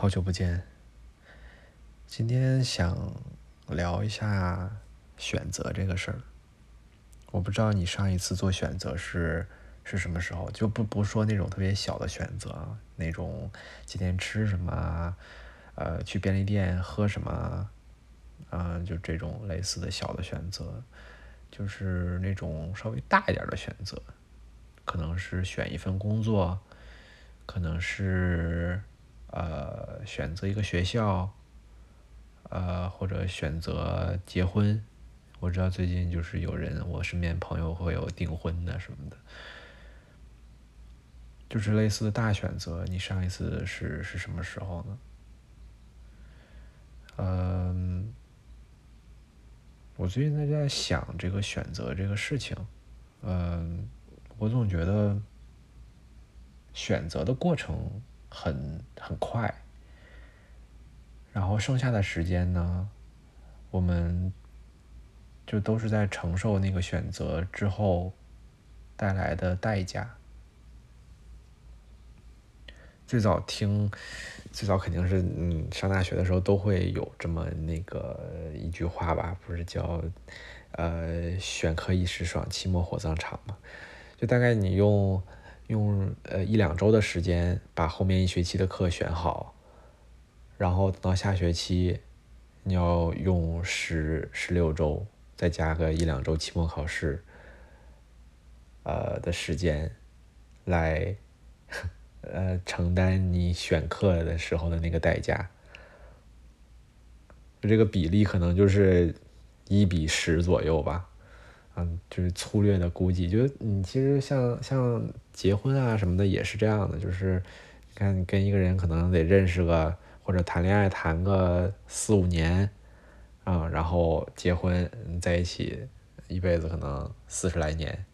好久不见，今天想聊一下选择这个事儿。我不知道你上一次做选择是是什么时候，就不不说那种特别小的选择，那种今天吃什么，呃，去便利店喝什么，啊，就这种类似的小的选择，就是那种稍微大一点的选择，可能是选一份工作，可能是。呃，选择一个学校，呃，或者选择结婚。我知道最近就是有人，我身边朋友会有订婚的什么的，就是类似的大选择。你上一次是是什么时候呢？嗯，我最近在在想这个选择这个事情。嗯，我总觉得选择的过程。很很快，然后剩下的时间呢，我们就都是在承受那个选择之后带来的代价。最早听，最早肯定是嗯，上大学的时候都会有这么那个一句话吧，不是叫呃“选课一时爽，期末火葬场”嘛？就大概你用。用呃一两周的时间把后面一学期的课选好，然后等到下学期，你要用十十六周再加个一两周期末考试，呃的时间，来呃承担你选课的时候的那个代价，这个比例可能就是一比十左右吧。嗯，就是粗略的估计，就你其实像像结婚啊什么的也是这样的，就是你看你跟一个人可能得认识个或者谈恋爱谈个四五年，啊，然后结婚在一起一辈子可能四十来年，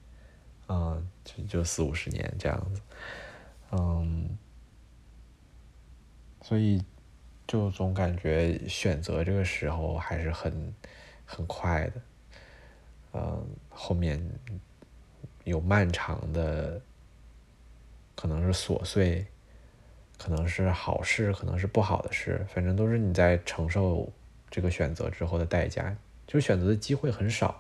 啊，就就四五十年这样子，嗯，所以就总感觉选择这个时候还是很很快的。嗯，后面有漫长的，可能是琐碎，可能是好事，可能是不好的事，反正都是你在承受这个选择之后的代价。就选择的机会很少，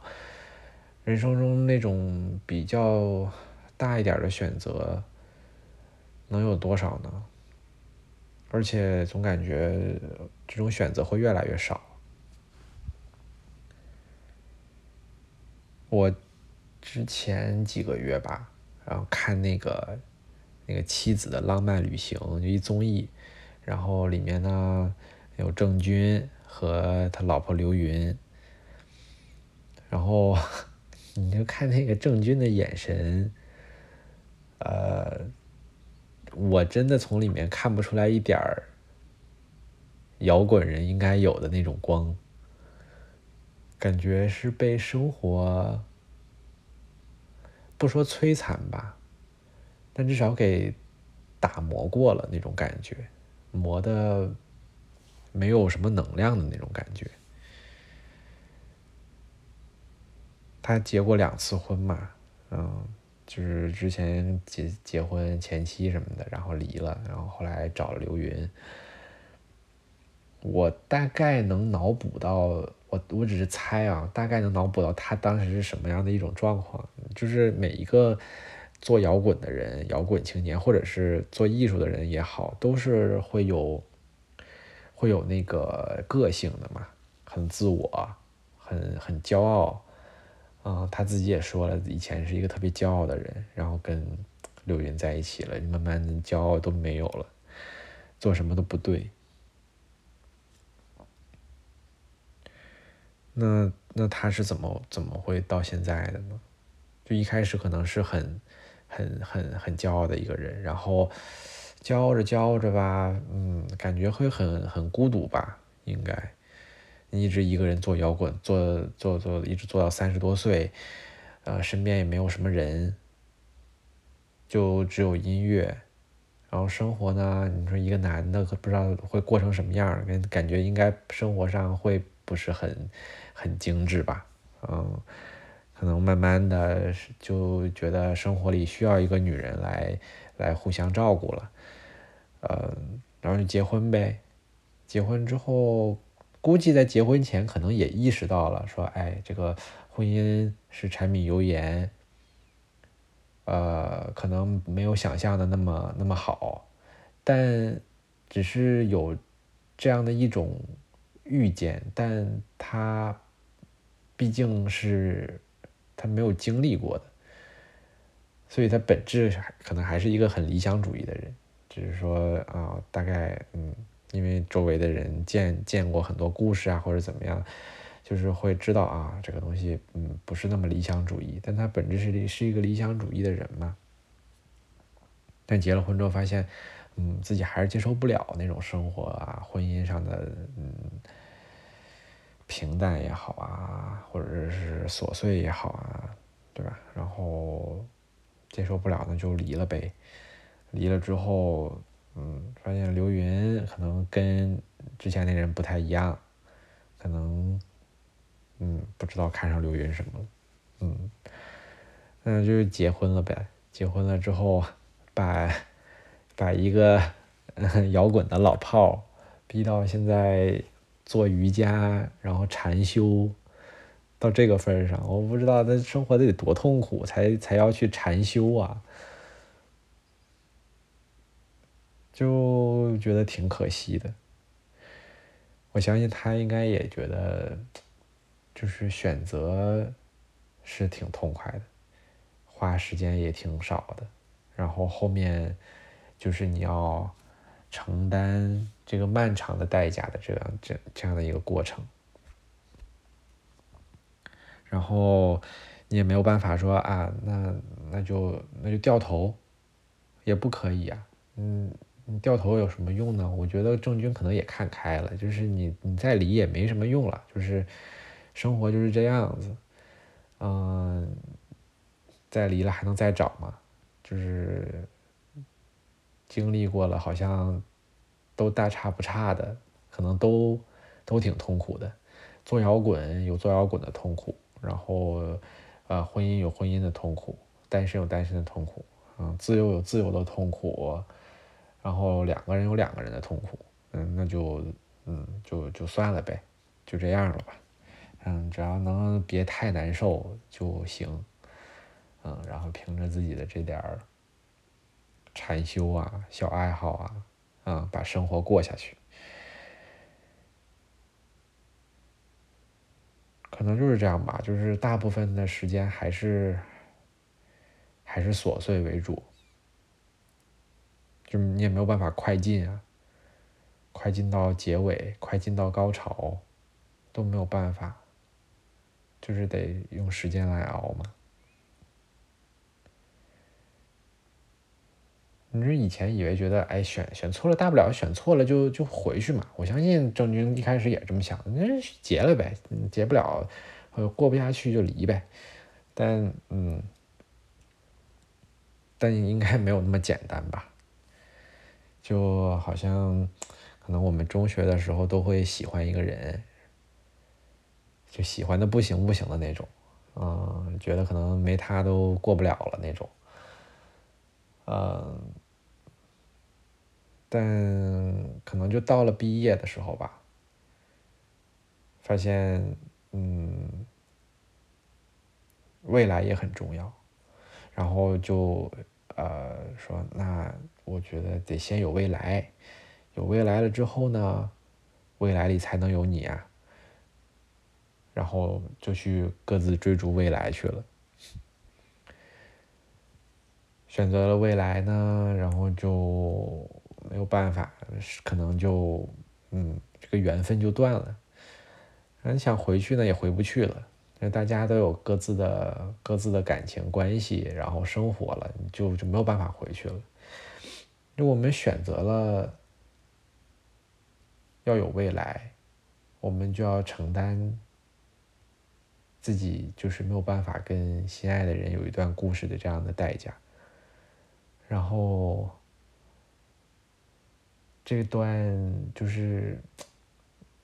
人生中那种比较大一点的选择，能有多少呢？而且总感觉这种选择会越来越少。我之前几个月吧，然后看那个那个妻子的浪漫旅行，就一综艺，然后里面呢有郑钧和他老婆刘云，然后 你就看那个郑钧的眼神，呃，我真的从里面看不出来一点儿摇滚人应该有的那种光。感觉是被生活不说摧残吧，但至少给打磨过了那种感觉，磨的没有什么能量的那种感觉。他结过两次婚嘛，嗯，就是之前结结婚前妻什么的，然后离了，然后后来找了刘云。我大概能脑补到。我我只是猜啊，大概能脑补到他当时是什么样的一种状况。就是每一个做摇滚的人、摇滚青年，或者是做艺术的人也好，都是会有会有那个个性的嘛，很自我，很很骄傲。嗯，他自己也说了，以前是一个特别骄傲的人，然后跟柳云在一起了，慢慢的骄傲都没有了，做什么都不对。那那他是怎么怎么会到现在的呢？就一开始可能是很很很很骄傲的一个人，然后骄傲着骄傲着吧，嗯，感觉会很很孤独吧？应该一直一个人做摇滚，做做做，一直做到三十多岁，呃，身边也没有什么人，就只有音乐，然后生活呢？你说一个男的不知道会过成什么样，感感觉应该生活上会不是很。很精致吧，嗯，可能慢慢的就觉得生活里需要一个女人来来互相照顾了，呃，然后就结婚呗。结婚之后，估计在结婚前可能也意识到了，说，哎，这个婚姻是柴米油盐，呃，可能没有想象的那么那么好，但只是有这样的一种预见，但他毕竟是他没有经历过的，所以他本质可能还是一个很理想主义的人，只是说啊，大概嗯。因为周围的人见见过很多故事啊，或者怎么样，就是会知道啊，这个东西嗯不是那么理想主义，但他本质是是一个理想主义的人嘛。但结了婚之后发现，嗯，自己还是接受不了那种生活啊，婚姻上的嗯平淡也好啊，或者是琐碎也好啊，对吧？然后接受不了，那就离了呗。离了之后。嗯，发现刘云可能跟之前那人不太一样，可能，嗯，不知道看上刘云什么，嗯，那就结婚了呗。结婚了之后，把把一个 摇滚的老炮逼到现在做瑜伽，然后禅修，到这个份上，我不知道他生活得多痛苦，才才要去禅修啊。就觉得挺可惜的。我相信他应该也觉得，就是选择是挺痛快的，花时间也挺少的，然后后面就是你要承担这个漫长的代价的这样这这样的一个过程，然后你也没有办法说啊，那那就那就掉头，也不可以啊，嗯。你掉头有什么用呢？我觉得郑钧可能也看开了，就是你你再离也没什么用了，就是生活就是这样子，嗯，再离了还能再找吗？就是经历过了，好像都大差不差的，可能都都挺痛苦的。做摇滚有做摇滚的痛苦，然后呃，婚姻有婚姻的痛苦，单身有单身的痛苦，嗯，自由有自由的痛苦。然后两个人有两个人的痛苦，嗯，那就，嗯，就就算了呗，就这样了吧，嗯，只要能别太难受就行，嗯，然后凭着自己的这点儿禅修啊、小爱好啊，嗯，把生活过下去，可能就是这样吧，就是大部分的时间还是还是琐碎为主。就你也没有办法快进啊，快进到结尾，快进到高潮，都没有办法，就是得用时间来熬嘛。你说以前以为觉得，哎，选选错了，大不了选错了就就回去嘛。我相信郑钧一开始也这么想，那结了呗，结不了，过不下去就离呗。但嗯，但应该没有那么简单吧。就好像，可能我们中学的时候都会喜欢一个人，就喜欢的不行不行的那种，嗯，觉得可能没他都过不了了那种，嗯，但可能就到了毕业的时候吧，发现，嗯，未来也很重要，然后就。呃，说那我觉得得先有未来，有未来了之后呢，未来里才能有你啊。然后就去各自追逐未来去了，选择了未来呢，然后就没有办法，可能就嗯，这个缘分就断了。你想回去呢，也回不去了。那大家都有各自的各自的感情关系，然后生活了，就就没有办法回去了。就我们选择了要有未来，我们就要承担自己就是没有办法跟心爱的人有一段故事的这样的代价。然后这段就是。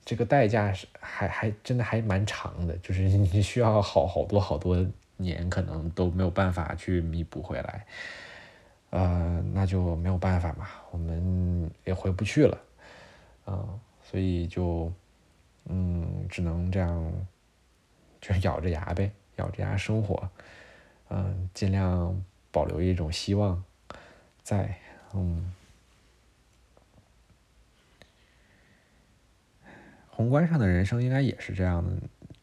这个代价是还还真的还蛮长的，就是 你需要好好多好多年，可能都没有办法去弥补回来，呃，那就没有办法嘛，我们也回不去了，嗯，所以就嗯，只能这样，就咬着牙呗，咬着牙生活，嗯，尽量保留一种希望在，嗯。宏观上的人生应该也是这样的，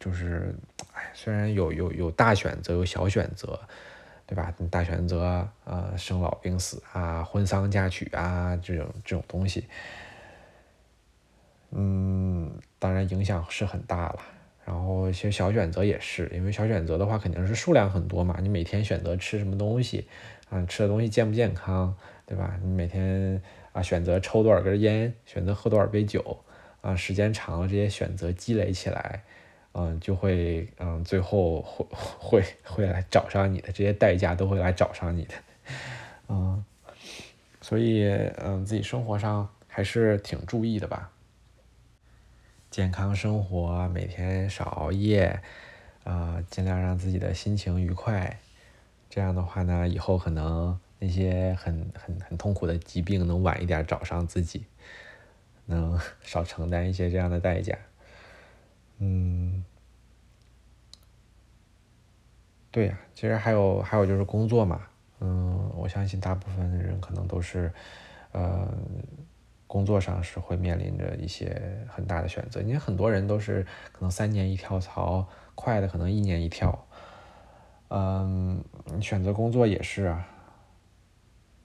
就是，哎，虽然有有有大选择，有小选择，对吧？大选择，呃，生老病死啊，婚丧嫁娶啊，这种这种东西，嗯，当然影响是很大了。然后一些小选择也是，因为小选择的话肯定是数量很多嘛，你每天选择吃什么东西，啊，吃的东西健不健康，对吧？你每天啊选择抽多少根烟，选择喝多少杯酒。啊，时间长了，这些选择积累起来，嗯，就会，嗯，最后会 会会来找上你的，这些代价都会来找上你的，嗯，所以，嗯，自己生活上还是挺注意的吧，健康生活，每天少熬夜，啊，尽量让自己的心情愉快，这样的话呢，以后可能那些很很很痛苦的疾病能晚一点找上自己。能 少承担一些这样的代价，嗯，对呀，其实还有还有就是工作嘛，嗯，我相信大部分的人可能都是，呃，工作上是会面临着一些很大的选择。因为很多人都是可能三年一跳槽，快的可能一年一跳，嗯，选择工作也是啊，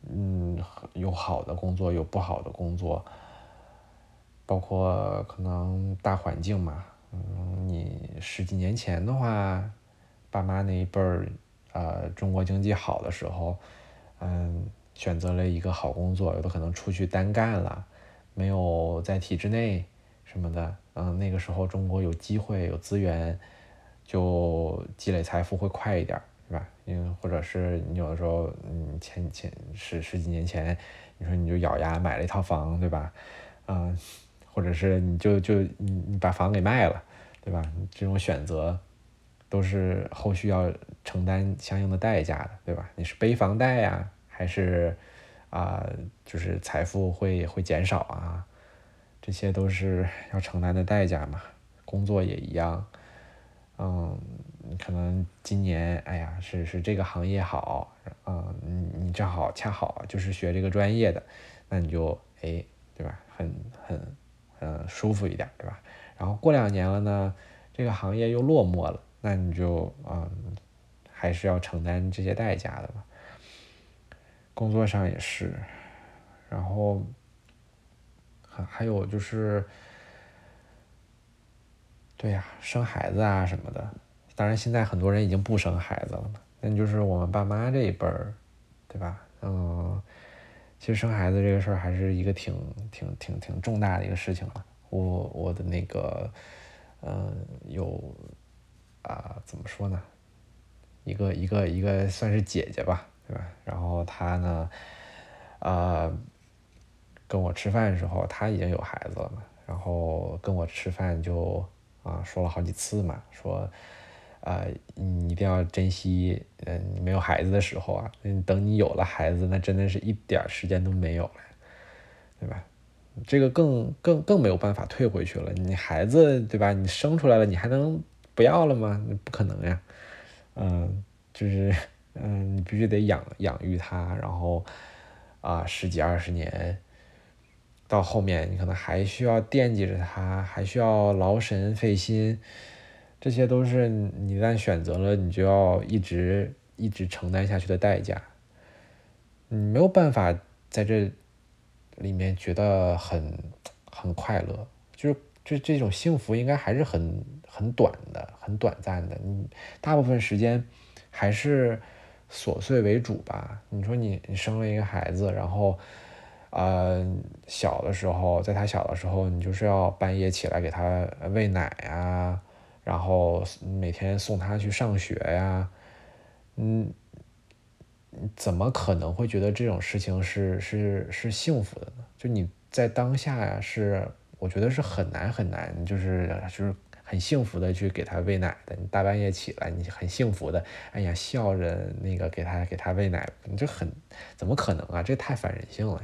嗯，有好的工作，有不好的工作。包括可能大环境嘛，嗯，你十几年前的话，爸妈那一辈儿，呃，中国经济好的时候，嗯，选择了一个好工作，有的可能出去单干了，没有在体制内什么的，嗯，那个时候中国有机会有资源，就积累财富会快一点，是吧？因为或者是你有的时候，嗯，前前十十几年前，你说你就咬牙买了一套房，对吧？嗯。或者是你就就你你把房给卖了，对吧？这种选择都是后续要承担相应的代价的，对吧？你是背房贷呀，还是啊，就是财富会会减少啊？这些都是 要承担的代价嘛。工作也一样，嗯，可能今年哎呀是是这个行业好，嗯，你你正好恰好就是学这个专业的，那你就哎，对吧？很很。嗯，舒服一点，对吧？然后过两年了呢，这个行业又落寞了，那你就嗯，还是要承担这些代价的吧。工作上也是，然后还还有就是，对呀，生孩子啊什么的。当然，现在很多人已经不生孩子了嘛。那就是我们爸妈这一辈儿，对吧？嗯。其实生孩子这个事儿还是一个挺挺挺挺重大的一个事情了。我我的那个，嗯，有啊，怎么说呢？一个一个一个算是姐姐吧，对吧？然后她呢，啊，跟我吃饭的时候，她已经有孩子了嘛。然后跟我吃饭就啊说了好几次嘛，说。啊，你一定要珍惜，嗯，没有孩子的时候啊，嗯，等你有了孩子，那真的是一点时间都没有了，对吧？这个更更更没有办法退回去了。你孩子，对吧？你生出来了，你还能不要了吗？不可能呀，嗯，就是，嗯，你必须得养养育他，然后啊，十几二十年，到后面你可能还需要惦记着他，还需要劳神费心。这些都是你一旦选择了，你就要一直一直承担下去的代价。你没有办法在这里面觉得很很快乐，就是这这种幸福应该还是很很短的，很短暂的。你大部分时间还是琐碎为主吧。你说你你生了一个孩子，然后呃小的时候，在他小的时候，你就是要半夜起来给他喂奶啊。然后每天送他去上学呀，嗯，怎么可能会觉得这种事情是是是幸福的呢？就你在当下呀，是我觉得是很难很难，就是就是很幸福的去给他喂奶的。你大半夜起来，你很幸福的，哎呀，笑着那个给他给他喂奶，你这很怎么可能啊？这太反人性了。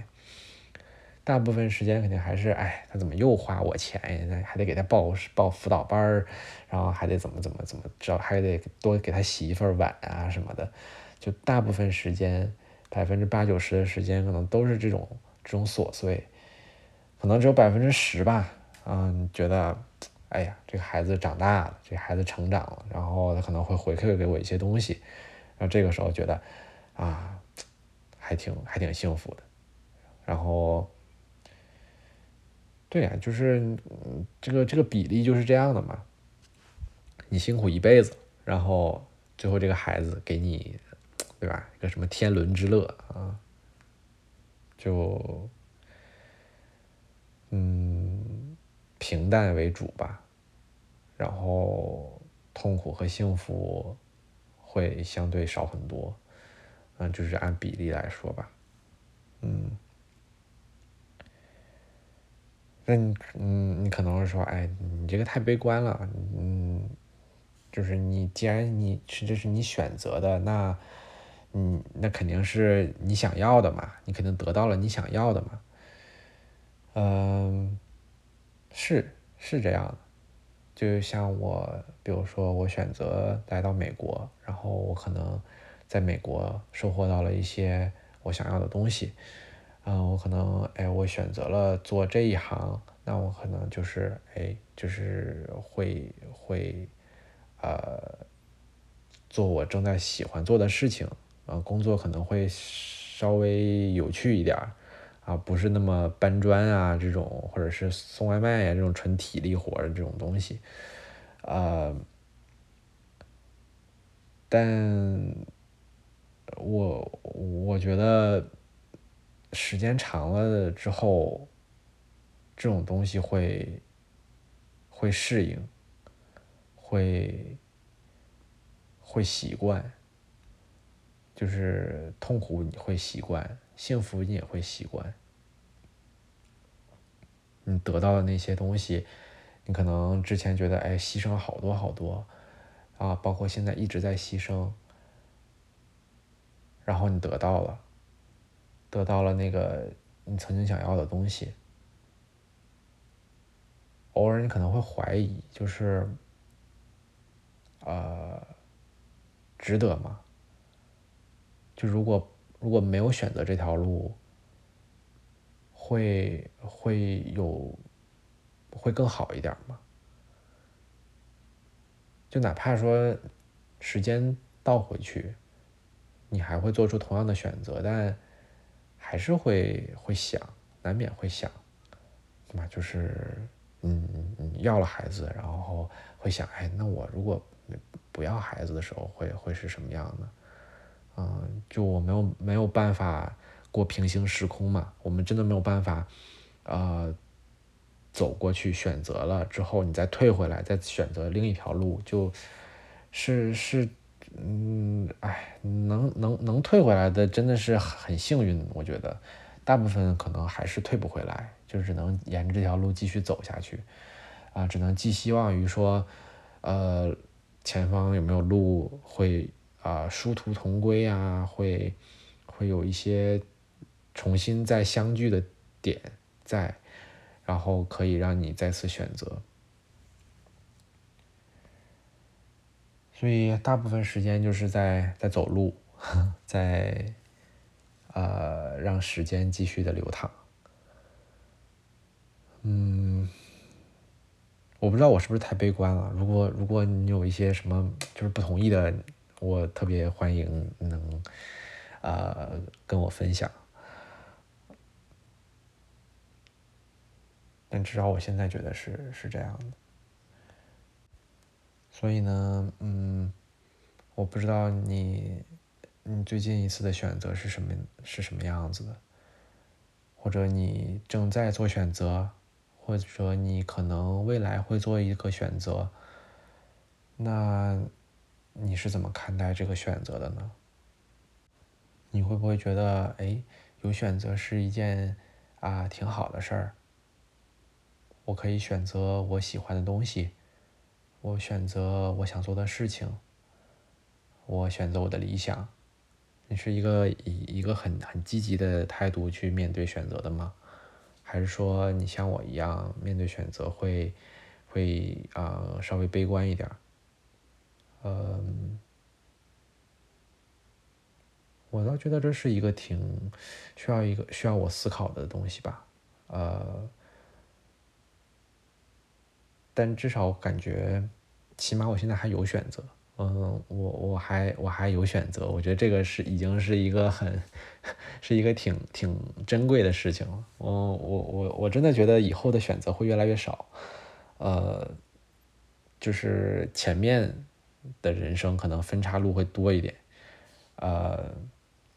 大部分时间肯定还是，哎，他怎么又花我钱呀？还得给他报报辅导班儿，然后还得怎么怎么怎么着，还得多给他洗一份碗啊什么的。就大部分时间，百分之八九十的时间，可能都是这种这种琐碎，可能只有百分之十吧。嗯，觉得，哎呀，这个孩子长大了，这孩子成长了，然后他可能会回馈给我一些东西，然后这个时候觉得，啊，还挺还挺幸福的，然后。对呀，就是这个这个比例就是这样的嘛。你辛苦一辈子，然后最后这个孩子给你，对吧？一个什么天伦之乐啊？就嗯，平淡为主吧，然后痛苦和幸福会相对少很多。嗯，就是按比例来说吧，嗯。那你嗯，你可能会说，哎，你这个太悲观了，嗯，就是你既然你是这是你选择的，那，嗯，那肯定是你想要的嘛，你肯定得到了你想要的嘛，嗯，是是这样的，就像我，比如说我选择来到美国，然后我可能在美国收获到了一些我想要的东西。嗯，我可能哎，我选择了做这一行，那我可能就是哎，就是会会，呃，做我正在喜欢做的事情，啊，工作可能会稍微有趣一点，啊，不是那么搬砖啊这种，或者是送外卖呀这种纯体力活的这种东西，呃，但我我觉得。时间长了之后，这种东西会会适应，会会习惯，就是痛苦你会习惯，幸福你也会习惯。你得到的那些东西，你可能之前觉得哎牺牲好多好多，啊，包括现在一直在牺牲，然后你得到了。得到了那个你曾经想要的东西，偶尔你可能会怀疑，就是，呃，值得吗？就如果如果没有选择这条路，会会有会更好一点吗？就哪怕说时间倒回去，你还会做出同样的选择，但。还是会会想，难免会想，对吧？就是，嗯，要了孩子，然后会想，哎，那我如果不要孩子的时候，会会是什么样的？嗯，就我没有没有办法过平行时空嘛？我们真的没有办法，呃，走过去选择了之后，你再退回来，再选择另一条路，就是是。嗯，哎，能能能退回来的真的是很幸运，我觉得，大部分可能还是退不回来，就只能沿着这条路继续走下去，啊，只能寄希望于说，呃，前方有没有路会啊殊途同归啊，会会有一些重新再相聚的点在，然后可以让你再次选择。所以大部分时间就是在在走路，在呃让时间继续的流淌。嗯，我不知道我是不是太悲观了。如果如果你有一些什么就是不同意的，我特别欢迎能呃跟我分享。但至少我现在觉得是是这样的。所以呢，嗯，我不知道你，你最近一次的选择是什么是什么样子的，或者你正在做选择，或者你可能未来会做一个选择，那你是怎么看待这个选择的呢？你会不会觉得，哎，有选择是一件啊挺好的事儿？我可以选择我喜欢的东西。我选择我想做的事情，我选择我的理想。你是一个以一个很很积极的态度去面对选择的吗？还是说你像我一样面对选择会会啊、稍微悲观一点？嗯，我倒觉得这是一个挺需要一个需要我思考的东西吧，呃，但至少感觉，起码我现在还有选择，嗯，我我还我还有选择，我觉得这个是已经是一个很，是一个挺挺珍贵的事情了，我我我我真的觉得以后的选择会越来越少，呃，就是前面的人生可能分岔路会多一点，呃，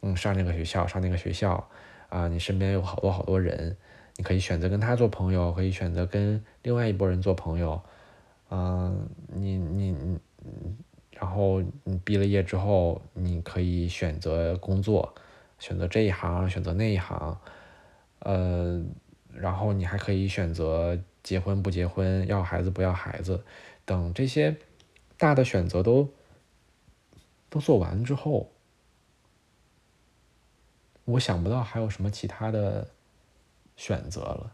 嗯，上这个学校，上那个学校，啊，你身边有好多好多人，你可以选择跟他做朋友，可以选择跟另外一拨人做朋友，嗯，你你你，然后你毕了业之后，你可以选择工作，选择这一行，选择那一行，呃，然后你还可以选择结婚不结婚，要孩子不要孩子，等这些大的选择都都做完之后，我想不到还有什么其他的选择了。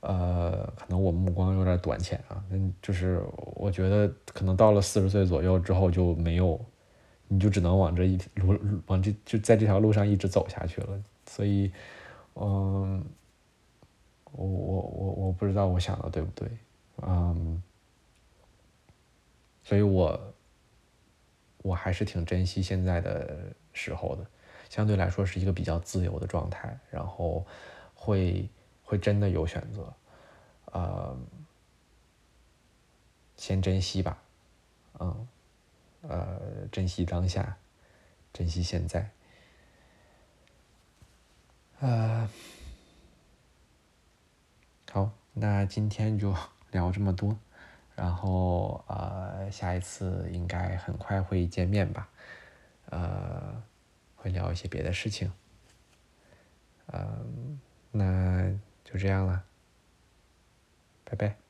呃，可能我目光有点短浅啊，嗯，就是我觉得可能到了四十岁左右之后就没有，你就只能往这一路往这就在这条路上一直走下去了。所以，嗯，我我我我不知道我想的对不对，嗯，所以我我还是挺珍惜现在的时候的，相对来说是一个比较自由的状态，然后会会真的有选择，呃，先珍惜吧，嗯，呃，珍惜当下，珍惜现在，呃，好，那今天就 聊这么多，然后呃，下一次应该很快会见面吧，呃，会聊一些别的事情，嗯、那就这样了，拜拜。